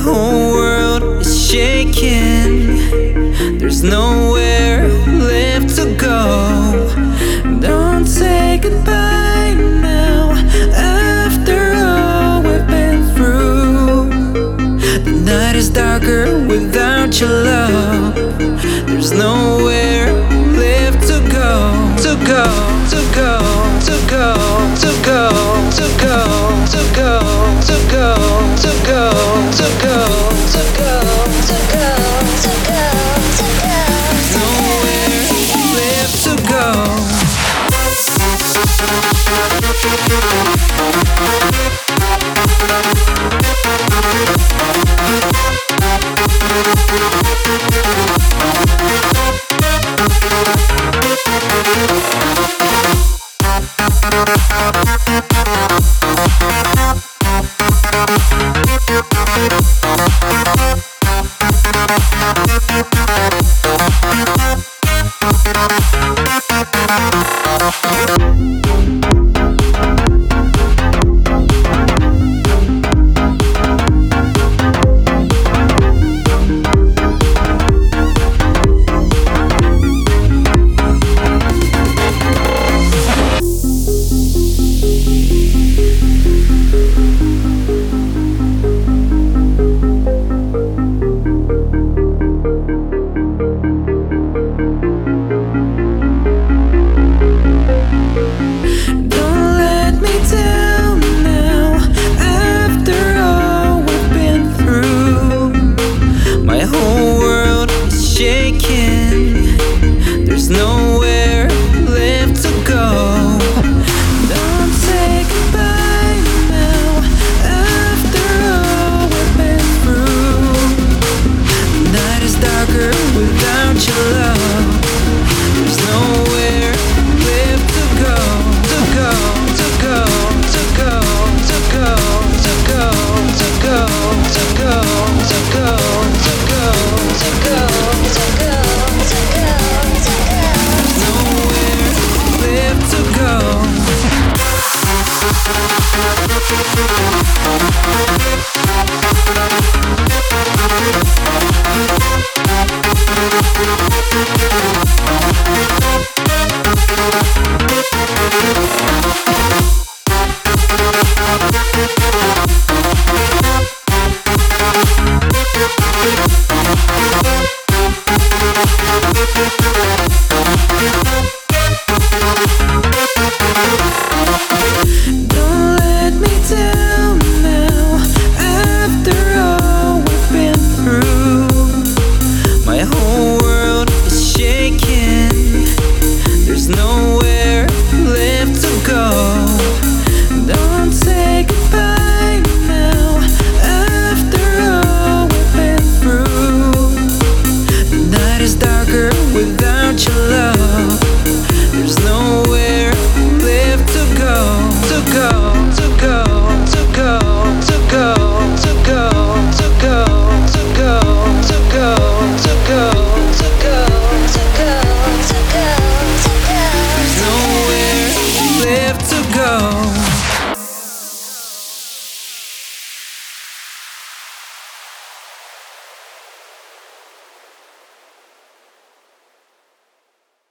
whole world is shaking. There's nowhere left to go. Don't say goodbye now. After all we've been through, the night is darker without your love. There's nowhere. We'll.